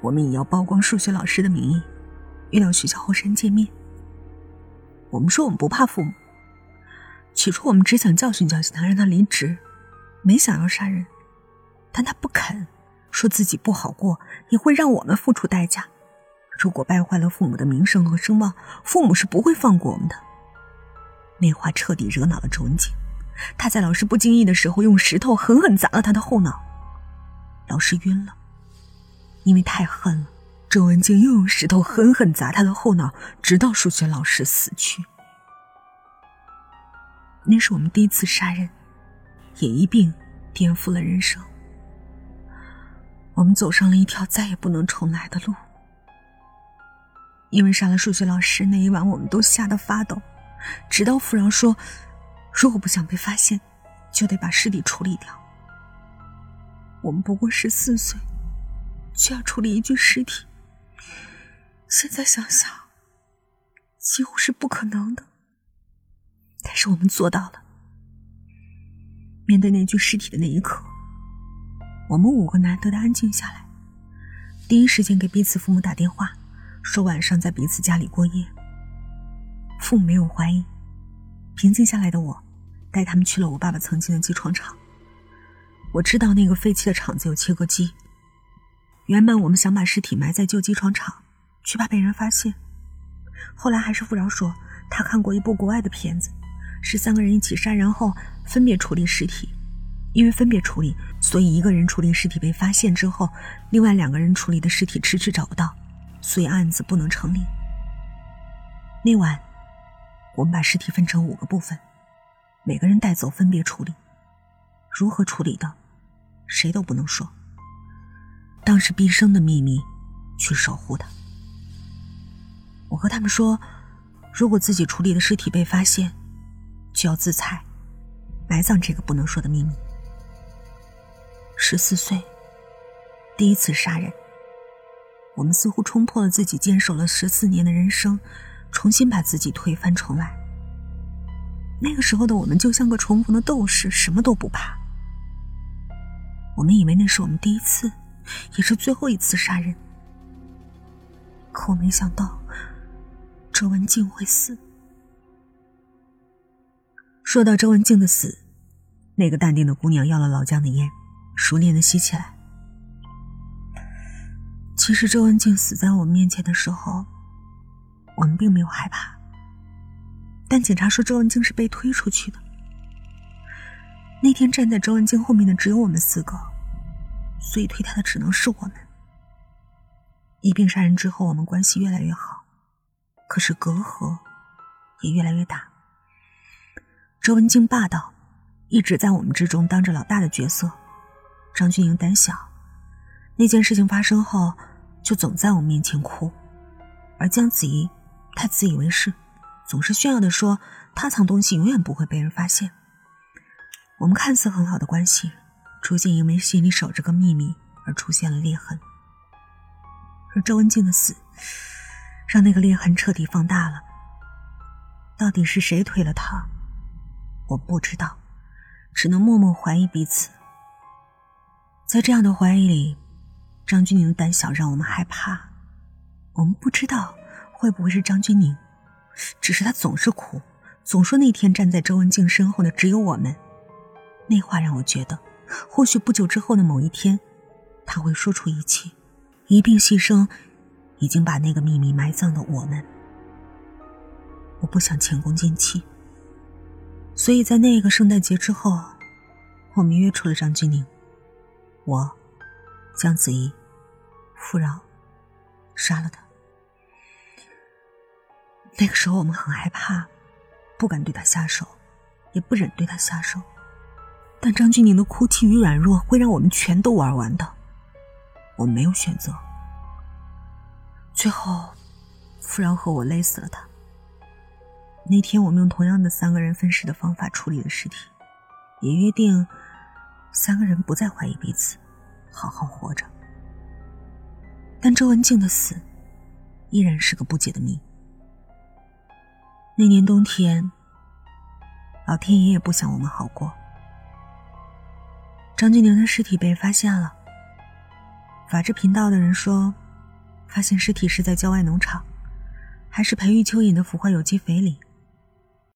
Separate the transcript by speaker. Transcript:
Speaker 1: 我们也要曝光数学老师的名义，约到学校后山见面。我们说我们不怕父母，起初我们只想教训教训他，让他离职，没想要杀人。但他不肯，说自己不好过，也会让我们付出代价。如果败坏了父母的名声和声望，父母是不会放过我们的。那话彻底惹恼了周文静，他在老师不经意的时候用石头狠狠砸了他的后脑，老师晕了。因为太恨了，周文静又用石头狠狠砸他的后脑，直到数学老师死去。那是我们第一次杀人，也一并颠覆了人生。我们走上了一条再也不能重来的路。因为杀了数学老师那一晚，我们都吓得发抖，直到富饶说：“如果不想被发现，就得把尸体处理掉。”我们不过十四岁，就要处理一具尸体。现在想想，几乎是不可能的。但是我们做到了。面对那具尸体的那一刻。我们五个难得的安静下来，第一时间给彼此父母打电话，说晚上在彼此家里过夜。父母没有怀疑，平静下来的我，带他们去了我爸爸曾经的机床厂。我知道那个废弃的厂子有切割机。原本我们想把尸体埋在旧机床厂，却怕被人发现。后来还是富饶说，他看过一部国外的片子，是三个人一起杀人后分别处理尸体。因为分别处理，所以一个人处理尸体被发现之后，另外两个人处理的尸体迟迟找不到，所以案子不能成立。那晚，我们把尸体分成五个部分，每个人带走分别处理。如何处理的，谁都不能说。当是毕生的秘密，去守护它。我和他们说，如果自己处理的尸体被发现，就要自裁，埋葬这个不能说的秘密。十四岁，第一次杀人。我们似乎冲破了自己坚守了十四年的人生，重新把自己推翻重来。那个时候的我们就像个重逢的斗士，什么都不怕。我们以为那是我们第一次，也是最后一次杀人。可我没想到，周文静会死。说到周文静的死，那个淡定的姑娘要了老姜的烟。熟练的吸起来。其实周文静死在我们面前的时候，我们并没有害怕。但警察说周文静是被推出去的。那天站在周文静后面的只有我们四个，所以推他的只能是我们。一并杀人之后，我们关系越来越好，可是隔阂也越来越大。周文静霸道，一直在我们之中当着老大的角色。张俊英胆小，那件事情发生后，就总在我面前哭。而姜子怡，她自以为是，总是炫耀的说她藏东西永远不会被人发现。我们看似很好的关系，逐渐因为心里守着个秘密而出现了裂痕。而周文静的死，让那个裂痕彻底放大了。到底是谁推了他？我不知道，只能默默怀疑彼此。在这样的怀疑里，张钧宁的胆小让我们害怕。我们不知道会不会是张钧宁，只是他总是哭，总说那天站在周文静身后的只有我们。那话让我觉得，或许不久之后的某一天，他会说出一切，一并牺牲已经把那个秘密埋葬的我们。我不想前功尽弃，所以在那个圣诞节之后，我们约出了张钧宁。我，姜子怡，富饶，杀了他。那个时候我们很害怕，不敢对他下手，也不忍对他下手。但张钧宁的哭泣与软弱会让我们全都玩完的。我没有选择。最后，富饶和我勒死了他。那天我们用同样的三个人分尸的方法处理了尸体，也约定。三个人不再怀疑彼此，好好活着。但周文静的死依然是个不解的谜。那年冬天，老天爷也不想我们好过。张俊宁的尸体被发现了。法制频道的人说，发现尸体是在郊外农场，还是培育蚯蚓的腐化有机肥里。